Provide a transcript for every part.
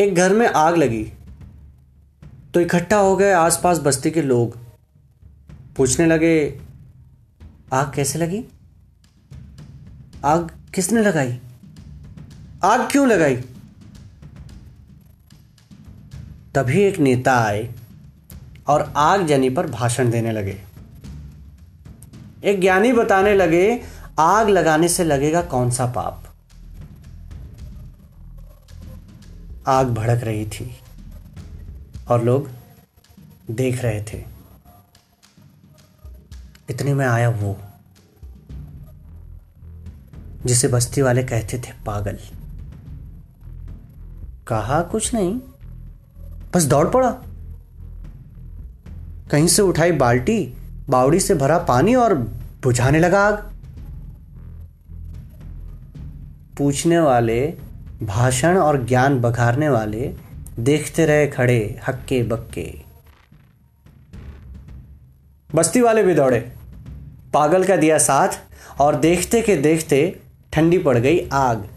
एक घर में आग लगी। तो इकट्ठा हो गए आसपास बस्ती के लोग। पूछने लगे, आग कैसे लगी? आग किसने लगाई? आग क्यों लगाई? तभी एक नेता आए और आग जनी पर भाषण देने लगे। एक ज्ञानी बताने लगे, आग लगाने से लगेगा कौन सा पाप? आग भड़क रही थी और लोग देख रहे थे। इतने में आया वो, जिसे बस्ती वाले कहते थे पागल। कहा कुछ नहीं, बस दौड़ पड़ा। कहीं से उठाई बाल्टी, बावड़ी से भरा पानी और बुझाने लगा आग। पूछने वाले भाषण और ज्ञान बघारने वाले देखते रहे खड़े हक्के बक्के। बस्ती वाले भी दौड़े। पागल का दिया साथ और देखते के देखते ठंडी पड़ गई आग।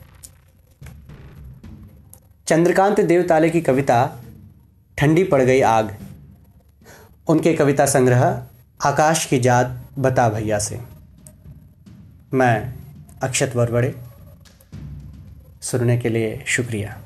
चंद्रकांत देवताले की कविता, ठंडी पड़ गई आग। उनके कविता संग्रह आकाश की जात बता भैया से। मैं अक्षत वरवड़े। सुनने के लिए शुक्रिया।